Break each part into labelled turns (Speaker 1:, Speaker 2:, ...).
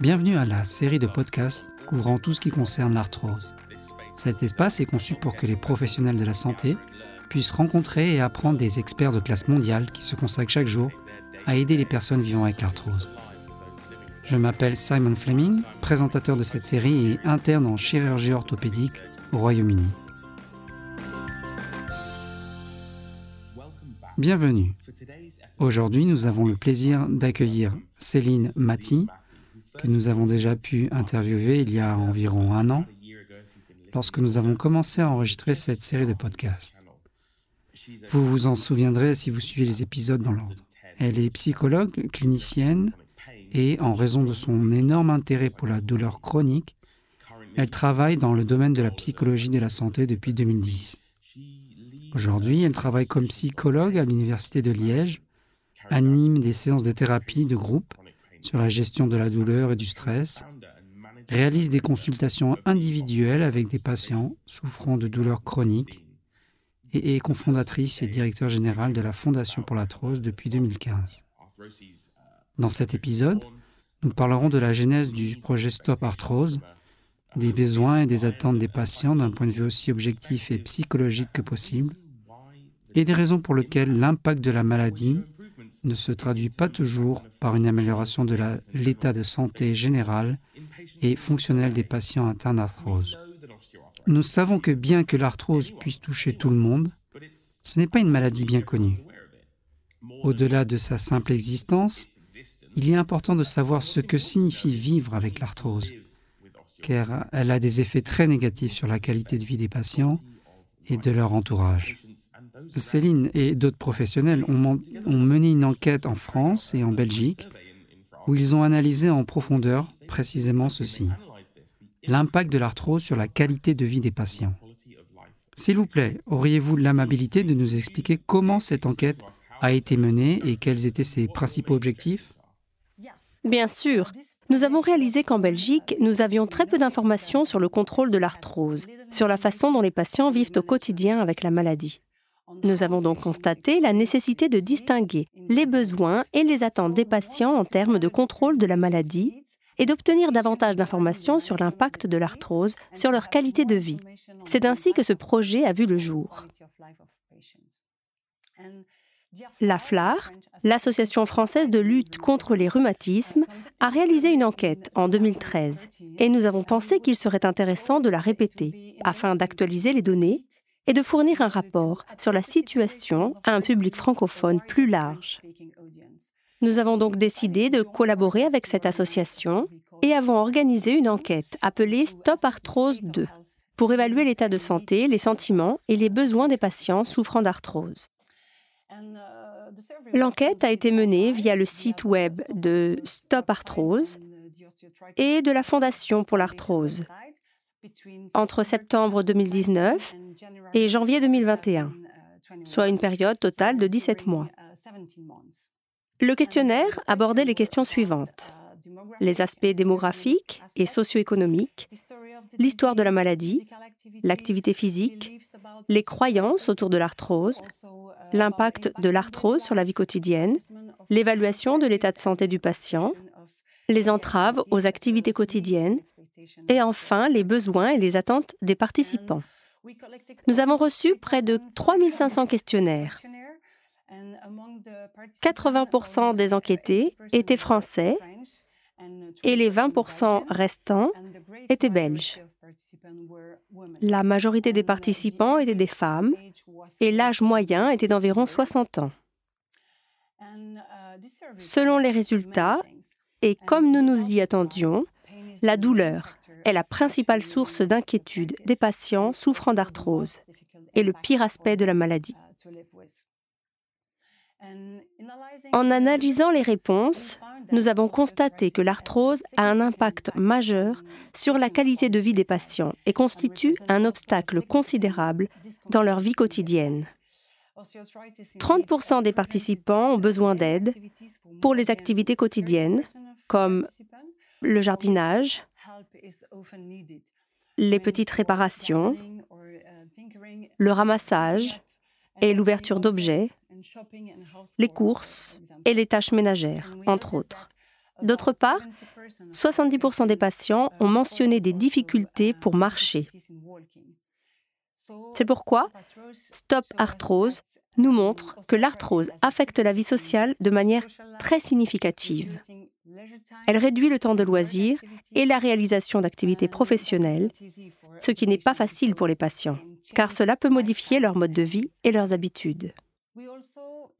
Speaker 1: Bienvenue à la série de podcasts couvrant tout ce qui concerne l'arthrose. Cet espace est conçu pour que les professionnels de la santé puissent rencontrer et apprendre des experts de classe mondiale qui se consacrent chaque jour à aider les personnes vivant avec l'arthrose. Je m'appelle Simon Fleming, présentateur de cette série et interne en chirurgie orthopédique au Royaume-Uni. Bienvenue. Aujourd'hui, nous avons le plaisir d'accueillir Céline Mati, que nous avons déjà pu interviewer il y a environ un an, lorsque nous avons commencé à enregistrer cette série de podcasts. Vous vous en souviendrez si vous suivez les épisodes dans l'ordre. Elle est psychologue, clinicienne, et en raison de son énorme intérêt pour la douleur chronique, elle travaille dans le domaine de la psychologie de la santé depuis 2010. Aujourd'hui, elle travaille comme psychologue à l'Université de Liège, anime des séances de thérapie de groupe sur la gestion de la douleur et du stress, réalise des consultations individuelles avec des patients souffrant de douleurs chroniques et est cofondatrice et directeur général de la Fondation pour l'arthrose depuis 2015. Dans cet épisode, nous parlerons de la genèse du projet Stop Arthrose, des besoins et des attentes des patients d'un point de vue aussi objectif et psychologique que possible, et des raisons pour lesquelles l'impact de la maladie ne se traduit pas toujours par une amélioration de l'état de santé général et fonctionnel des patients atteints d'arthrose. Nous savons que bien que l'arthrose puisse toucher tout le monde, ce n'est pas une maladie bien connue. Au-delà de sa simple existence, il est important de savoir ce que signifie vivre avec l'arthrose, car elle a des effets très négatifs sur la qualité de vie des patients et de leur entourage. Céline et d'autres professionnels ont, mené une enquête en France et en Belgique où ils ont analysé en profondeur précisément ceci, l'impact de l'arthrose sur la qualité de vie des patients. S'il vous plaît, auriez-vous l'amabilité de nous expliquer comment cette enquête a été menée et quels étaient ses principaux objectifs?
Speaker 2: Bien sûr. Nous avons réalisé qu'en Belgique, nous avions très peu d'informations sur le contrôle de l'arthrose, sur la façon dont les patients vivent au quotidien avec la maladie. Nous avons donc constaté la nécessité de distinguer les besoins et les attentes des patients en termes de contrôle de la maladie et d'obtenir davantage d'informations sur l'impact de l'arthrose sur leur qualité de vie. C'est ainsi que ce projet a vu le jour. La FLAR, l'Association française de lutte contre les rhumatismes, a réalisé une enquête en 2013 et nous avons pensé qu'il serait intéressant de la répéter afin d'actualiser les données et de fournir un rapport sur la situation à un public francophone plus large. Nous avons donc décidé de collaborer avec cette association et avons organisé une enquête appelée Stop Arthrose 2 pour évaluer l'état de santé, les sentiments et les besoins des patients souffrant d'arthrose. L'enquête a été menée via le site web de Stop Arthrose et de la Fondation pour l'arthrose entre septembre 2019 et janvier 2021, soit une période totale de 17 mois. Le questionnaire abordait les questions suivantes les aspects démographiques et socio-économiques, l'histoire de la maladie, l'activité physique, les croyances autour de l'arthrose, l'impact de l'arthrose sur la vie quotidienne, l'évaluation de l'état de santé du patient, les entraves aux activités quotidiennes et enfin les besoins et les attentes des participants. Nous avons reçu près de 3500 questionnaires. 80% des enquêtés étaient français et les 20% restants étaient belges. La majorité des participants étaient des femmes et l'âge moyen était d'environ 60 ans. Selon les résultats, et comme nous nous y attendions, la douleur est la principale source d'inquiétude des patients souffrant d'arthrose et le pire aspect de la maladie. En analysant les réponses, nous avons constaté que l'arthrose a un impact majeur sur la qualité de vie des patients et constitue un obstacle considérable dans leur vie quotidienne. 30% des participants ont besoin d'aide pour les activités quotidiennes comme le jardinage, les petites réparations, le ramassage et l'ouverture d'objets, les courses et les tâches ménagères, entre autres. D'autre part, 70% des patients ont mentionné des difficultés pour marcher. C'est pourquoi Stop Arthrose nous montre que l'arthrose affecte la vie sociale de manière très significative. Elle réduit le temps de loisirs et la réalisation d'activités professionnelles, ce qui n'est pas facile pour les patients, car cela peut modifier leur mode de vie et leurs habitudes.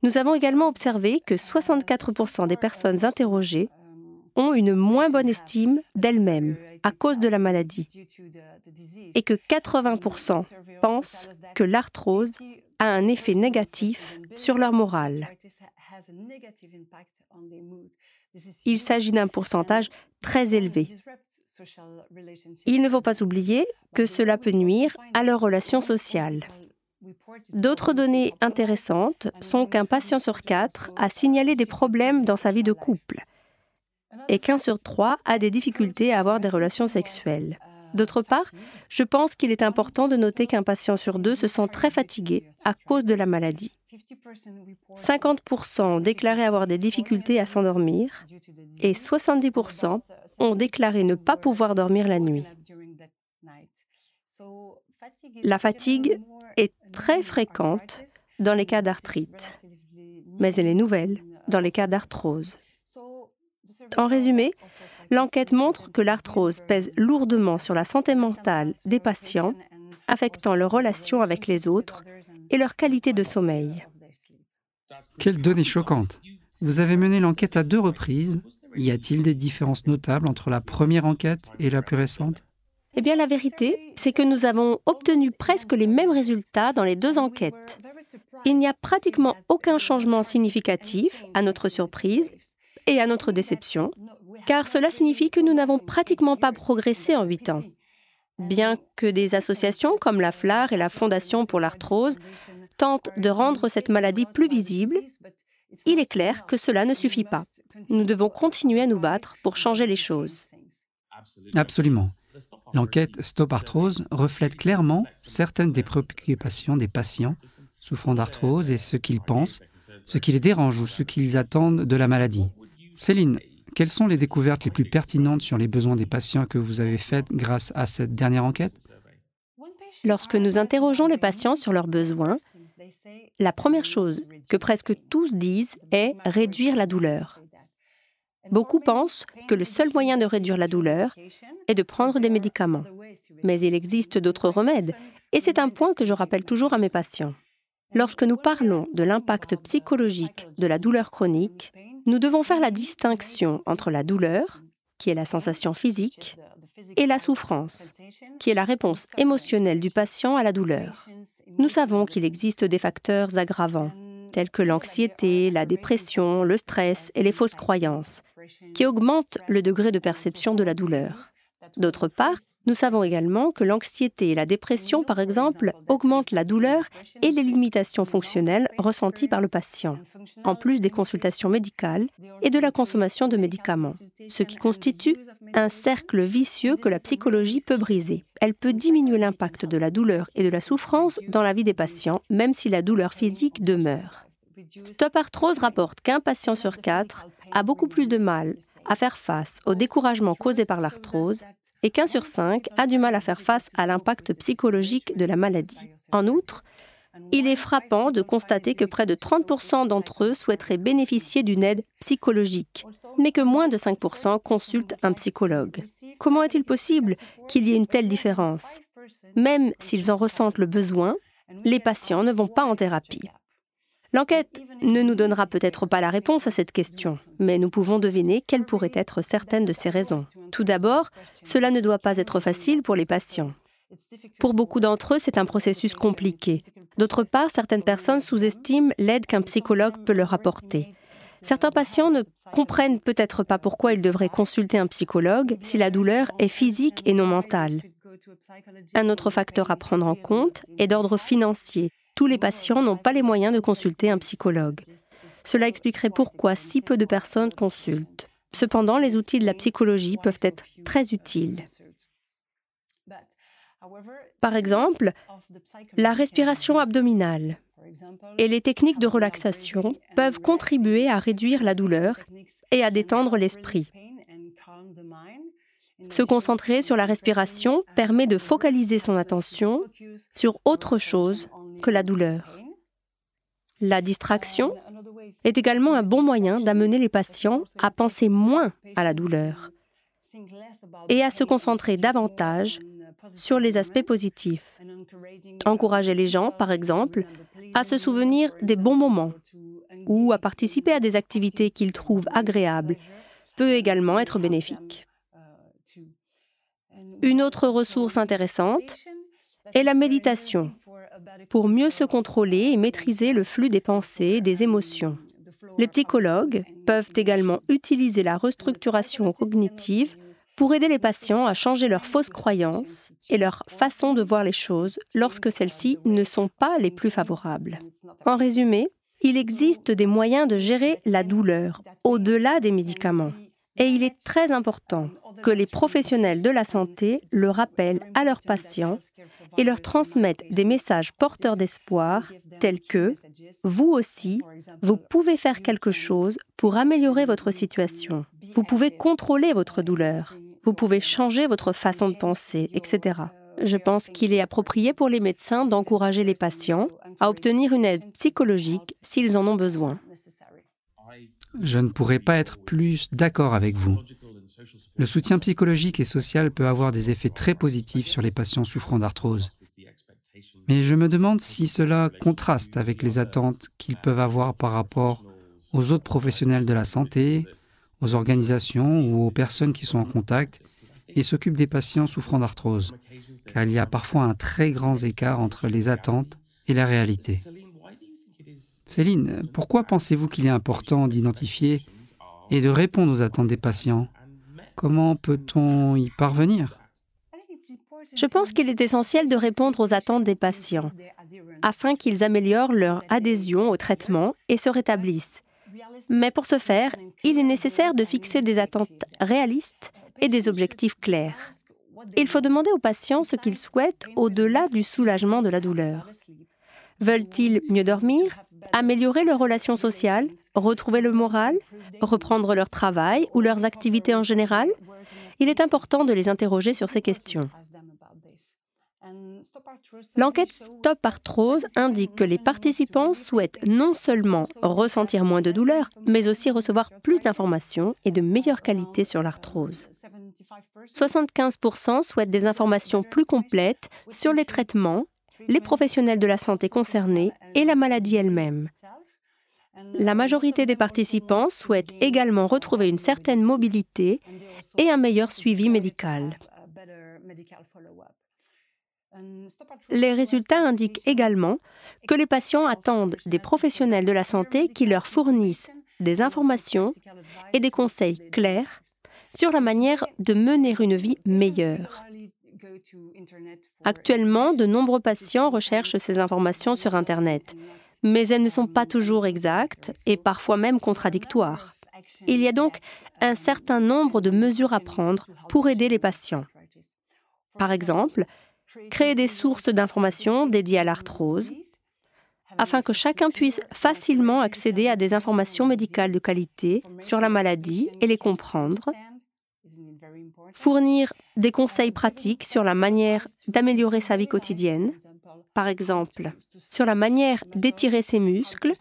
Speaker 2: Nous avons également observé que 64% des personnes interrogées ont une moins bonne estime d'elles-mêmes à cause de la maladie et que 80% pensent que l'arthrose a un effet négatif sur leur morale. Il s'agit d'un pourcentage très élevé. Il ne faut pas oublier que cela peut nuire à leurs relations sociales. D'autres données intéressantes sont qu'un patient sur quatre a signalé des problèmes dans sa vie de couple et qu'un sur trois a des difficultés à avoir des relations sexuelles. D'autre part, je pense qu'il est important de noter qu'un patient sur deux se sent très fatigué à cause de la maladie. 50% ont déclaré avoir des difficultés à s'endormir et 70% ont déclaré ne pas pouvoir dormir la nuit. La fatigue est très fréquente dans les cas d'arthrite, mais elle est nouvelle dans les cas d'arthrose. En résumé, l'enquête montre que l'arthrose pèse lourdement sur la santé mentale des patients, affectant leurs relations avec les autres et leur qualité de sommeil.
Speaker 1: Quelle donnée choquante Vous avez mené l'enquête à deux reprises. Y a-t-il des différences notables entre la première enquête et la plus récente?
Speaker 2: Eh bien, la vérité, c'est que nous avons obtenu presque les mêmes résultats dans les deux enquêtes. Il n'y a pratiquement aucun changement significatif, à notre surprise, et à notre déception, car cela signifie que nous n'avons pratiquement pas progressé en huit ans. Bien que des associations comme la FLAR et la Fondation pour l'arthrose tentent de rendre cette maladie plus visible, il est clair que cela ne suffit pas. Nous devons continuer à nous battre pour changer les choses.
Speaker 1: Absolument. L'enquête Stop Arthrose reflète clairement certaines des préoccupations des patients souffrant d'arthrose et ce qu'ils pensent, ce qui les dérange ou ce qu'ils attendent de la maladie. Céline, quelles sont les découvertes les plus pertinentes sur les besoins des patients que vous avez faites grâce à cette dernière enquête?
Speaker 2: Lorsque nous interrogeons les patients sur leurs besoins, la première chose que presque tous disent est réduire la douleur. Beaucoup pensent que le seul moyen de réduire la douleur est de prendre des médicaments. Mais il existe d'autres remèdes, et c'est un point que je rappelle toujours à mes patients. Lorsque nous parlons de l'impact psychologique de la douleur chronique, nous devons faire la distinction entre la douleur, qui est la sensation physique, et la souffrance, qui est la réponse émotionnelle du patient à la douleur. Nous savons qu'il existe des facteurs aggravants, tels que l'anxiété, la dépression, le stress et les fausses croyances, qui augmentent le degré de perception de la douleur. D'autre part, nous savons également que l'anxiété et la dépression, par exemple, augmentent la douleur et les limitations fonctionnelles ressenties par le patient, en plus des consultations médicales et de la consommation de médicaments, ce qui constitue un cercle vicieux que la psychologie peut briser. Elle peut diminuer l'impact de la douleur et de la souffrance dans la vie des patients, même si la douleur physique demeure. Stop Arthrose rapporte qu'un patient sur quatre a beaucoup plus de mal à faire face au découragement causé par l'arthrose et qu'un sur cinq a du mal à faire face à l'impact psychologique de la maladie. En outre, il est frappant de constater que près de 30% d'entre eux souhaiteraient bénéficier d'une aide psychologique, mais que moins de 5% consultent un psychologue. Comment est-il possible qu'il y ait une telle différence? Même s'ils en ressentent le besoin, les patients ne vont pas en thérapie. L'enquête ne nous donnera peut-être pas la réponse à cette question, mais nous pouvons deviner quelles pourraient être certaines de ces raisons. Tout d'abord, cela ne doit pas être facile pour les patients. Pour beaucoup d'entre eux, c'est un processus compliqué. D'autre part, certaines personnes sous-estiment l'aide qu'un psychologue peut leur apporter. Certains patients ne comprennent peut-être pas pourquoi ils devraient consulter un psychologue si la douleur est physique et non mentale. Un autre facteur à prendre en compte est d'ordre financier tous les patients n'ont pas les moyens de consulter un psychologue. Cela expliquerait pourquoi si peu de personnes consultent. Cependant, les outils de la psychologie peuvent être très utiles. Par exemple, la respiration abdominale, et les techniques de relaxation peuvent contribuer à réduire la douleur et à détendre l'esprit. Se concentrer sur la respiration permet de focaliser son attention sur autre chose que la douleur. La distraction est également un bon moyen d'amener les patients à penser moins à la douleur et à se concentrer davantage sur les aspects positifs. Encourager les gens, par exemple, à se souvenir des bons moments ou à participer à des activités qu'ils trouvent agréables peut également être bénéfique. Une autre ressource intéressante est la méditation pour mieux se contrôler et maîtriser le flux des pensées et des émotions. Les psychologues peuvent également utiliser la restructuration cognitive pour aider les patients à changer leurs fausses croyances et leur façon de voir les choses lorsque celles-ci ne sont pas les plus favorables. En résumé, il existe des moyens de gérer la douleur au-delà des médicaments. Et il est très important que les professionnels de la santé le rappellent à leurs patients et leur transmettent des messages porteurs d'espoir tels que ⁇ Vous aussi, vous pouvez faire quelque chose pour améliorer votre situation. Vous pouvez contrôler votre douleur vous pouvez changer votre façon de penser, etc. Je pense qu'il est approprié pour les médecins d'encourager les patients à obtenir une aide psychologique s'ils en ont besoin.
Speaker 1: Je ne pourrais pas être plus d'accord avec vous. Le soutien psychologique et social peut avoir des effets très positifs sur les patients souffrant d'arthrose. Mais je me demande si cela contraste avec les attentes qu'ils peuvent avoir par rapport aux autres professionnels de la santé, aux organisations ou aux personnes qui sont en contact et s'occupent des patients souffrant d'arthrose, car il y a parfois un très grand écart entre les attentes et la réalité. Céline, pourquoi pensez-vous qu'il est important d'identifier et de répondre aux attentes des patients? Comment peut-on y parvenir?
Speaker 2: Je pense qu'il est essentiel de répondre aux attentes des patients afin qu'ils améliorent leur adhésion au traitement et se rétablissent mais pour ce faire, il est nécessaire de fixer des attentes réalistes et des objectifs clairs. Il faut demander aux patients ce qu'ils souhaitent au-delà du soulagement de la douleur. Veulent-ils mieux dormir, améliorer leurs relations sociales, retrouver le moral, reprendre leur travail ou leurs activités en général? Il est important de les interroger sur ces questions. L'enquête Stop Arthrose indique que les participants souhaitent non seulement ressentir moins de douleur, mais aussi recevoir plus d'informations et de meilleure qualité sur l'arthrose. 75% souhaitent des informations plus complètes sur les traitements, les professionnels de la santé concernés et la maladie elle-même. La majorité des participants souhaitent également retrouver une certaine mobilité et un meilleur suivi médical. Les résultats indiquent également que les patients attendent des professionnels de la santé qui leur fournissent des informations et des conseils clairs sur la manière de mener une vie meilleure. Actuellement, de nombreux patients recherchent ces informations sur Internet, mais elles ne sont pas toujours exactes et parfois même contradictoires. Il y a donc un certain nombre de mesures à prendre pour aider les patients. Par exemple, créer des sources d'informations dédiées à l'arthrose, afin que chacun puisse facilement accéder à des informations médicales de qualité sur la maladie et les comprendre, fournir des conseils pratiques sur la manière d'améliorer sa vie quotidienne, par exemple sur la manière d'étirer ses muscles,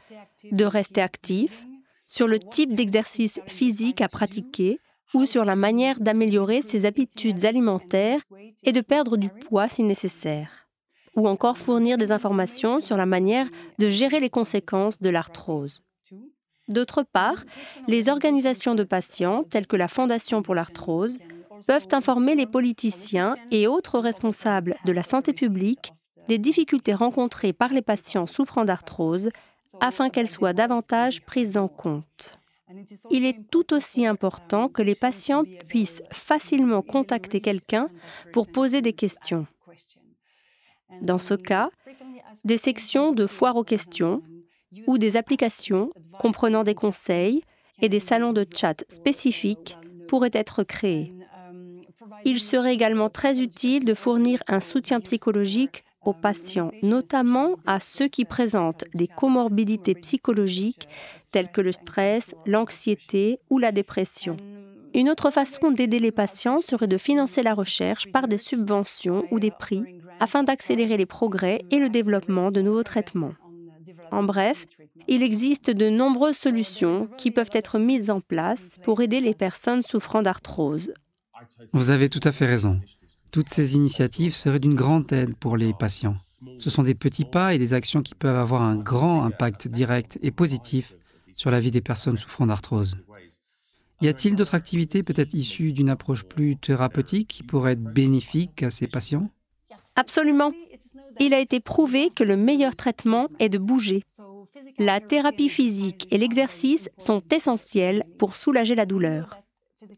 Speaker 2: de rester actif, sur le type d'exercice physique à pratiquer ou sur la manière d'améliorer ses habitudes alimentaires et de perdre du poids si nécessaire, ou encore fournir des informations sur la manière de gérer les conséquences de l'arthrose. D'autre part, les organisations de patients, telles que la Fondation pour l'arthrose, peuvent informer les politiciens et autres responsables de la santé publique des difficultés rencontrées par les patients souffrant d'arthrose afin qu'elles soient davantage prises en compte. Il est tout aussi important que les patients puissent facilement contacter quelqu'un pour poser des questions. Dans ce cas, des sections de foire aux questions ou des applications comprenant des conseils et des salons de chat spécifiques pourraient être créés. Il serait également très utile de fournir un soutien psychologique aux patients, notamment à ceux qui présentent des comorbidités psychologiques telles que le stress, l'anxiété ou la dépression. Une autre façon d'aider les patients serait de financer la recherche par des subventions ou des prix afin d'accélérer les progrès et le développement de nouveaux traitements. En bref, il existe de nombreuses solutions qui peuvent être mises en place pour aider les personnes souffrant d'arthrose.
Speaker 1: Vous avez tout à fait raison. Toutes ces initiatives seraient d'une grande aide pour les patients. Ce sont des petits pas et des actions qui peuvent avoir un grand impact direct et positif sur la vie des personnes souffrant d'arthrose. Y a-t-il d'autres activités peut-être issues d'une approche plus thérapeutique qui pourraient être bénéfiques à ces patients?
Speaker 2: Absolument. Il a été prouvé que le meilleur traitement est de bouger. La thérapie physique et l'exercice sont essentiels pour soulager la douleur.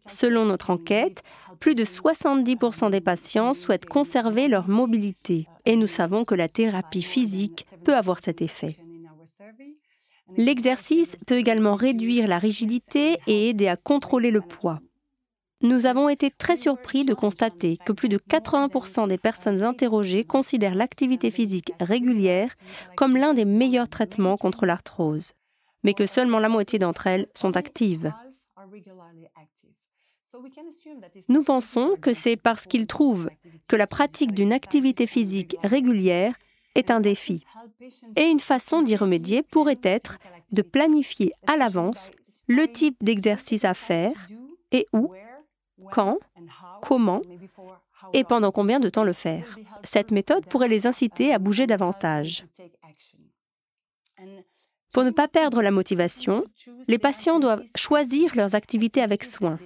Speaker 2: Selon notre enquête, plus de 70% des patients souhaitent conserver leur mobilité et nous savons que la thérapie physique peut avoir cet effet. L'exercice peut également réduire la rigidité et aider à contrôler le poids. Nous avons été très surpris de constater que plus de 80% des personnes interrogées considèrent l'activité physique régulière comme l'un des meilleurs traitements contre l'arthrose, mais que seulement la moitié d'entre elles sont actives. Nous pensons que c'est parce qu'ils trouvent que la pratique d'une activité physique régulière est un défi. Et une façon d'y remédier pourrait être de planifier à l'avance le type d'exercice à faire et où quand, comment et pendant combien de temps le faire. Cette méthode pourrait les inciter à bouger davantage. Pour ne pas perdre la motivation, les patients doivent choisir leurs activités avec soin.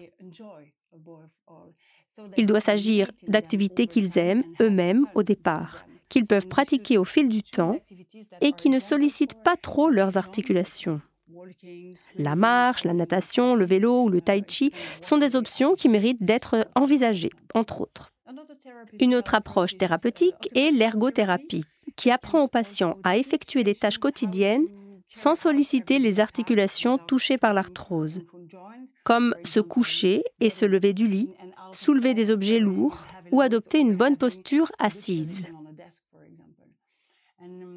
Speaker 2: Il doit s'agir d'activités qu'ils aiment eux-mêmes au départ, qu'ils peuvent pratiquer au fil du temps et qui ne sollicitent pas trop leurs articulations. La marche, la natation, le vélo ou le tai chi sont des options qui méritent d'être envisagées, entre autres. Une autre approche thérapeutique est l'ergothérapie, qui apprend aux patients à effectuer des tâches quotidiennes sans solliciter les articulations touchées par l'arthrose, comme se coucher et se lever du lit, soulever des objets lourds ou adopter une bonne posture assise.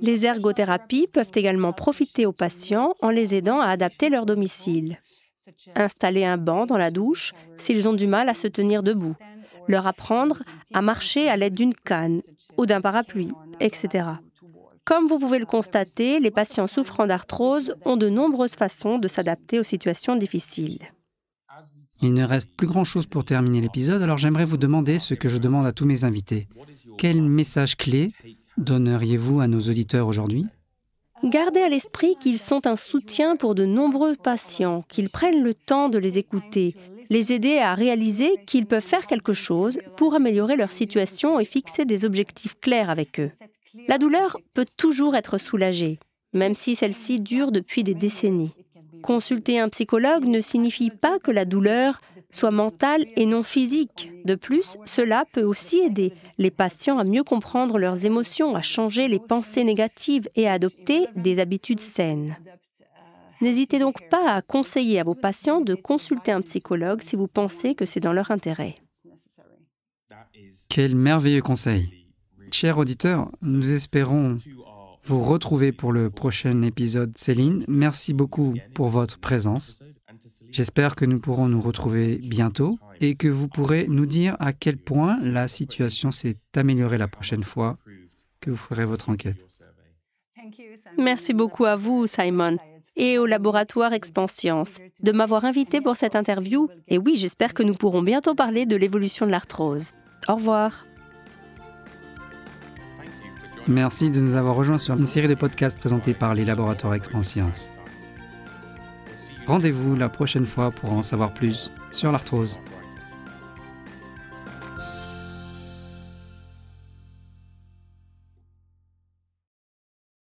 Speaker 2: Les ergothérapies peuvent également profiter aux patients en les aidant à adapter leur domicile. Installer un banc dans la douche s'ils ont du mal à se tenir debout. Leur apprendre à marcher à l'aide d'une canne ou d'un parapluie, etc. Comme vous pouvez le constater, les patients souffrant d'arthrose ont de nombreuses façons de s'adapter aux situations difficiles.
Speaker 1: Il ne reste plus grand-chose pour terminer l'épisode, alors j'aimerais vous demander ce que je demande à tous mes invités. Quel message clé donneriez-vous à nos auditeurs aujourd'hui?
Speaker 2: Gardez à l'esprit qu'ils sont un soutien pour de nombreux patients, qu'ils prennent le temps de les écouter, les aider à réaliser qu'ils peuvent faire quelque chose pour améliorer leur situation et fixer des objectifs clairs avec eux. La douleur peut toujours être soulagée, même si celle-ci dure depuis des décennies. Consulter un psychologue ne signifie pas que la douleur soit mentale et non physique. De plus, cela peut aussi aider les patients à mieux comprendre leurs émotions, à changer les pensées négatives et à adopter des habitudes saines. N'hésitez donc pas à conseiller à vos patients de consulter un psychologue si vous pensez que c'est dans leur intérêt.
Speaker 1: Quel merveilleux conseil. Chers auditeurs, nous espérons vous retrouver pour le prochain épisode. Céline, merci beaucoup pour votre présence. J'espère que nous pourrons nous retrouver bientôt et que vous pourrez nous dire à quel point la situation s'est améliorée la prochaine fois que vous ferez votre enquête.
Speaker 2: Merci beaucoup à vous, Simon, et au laboratoire Expanscience de m'avoir invité pour cette interview. Et oui, j'espère que nous pourrons bientôt parler de l'évolution de l'arthrose. Au revoir.
Speaker 1: Merci de nous avoir rejoints sur une série de podcasts présentés par les laboratoires Expanscience. Rendez-vous la prochaine fois pour en savoir plus sur l'arthrose.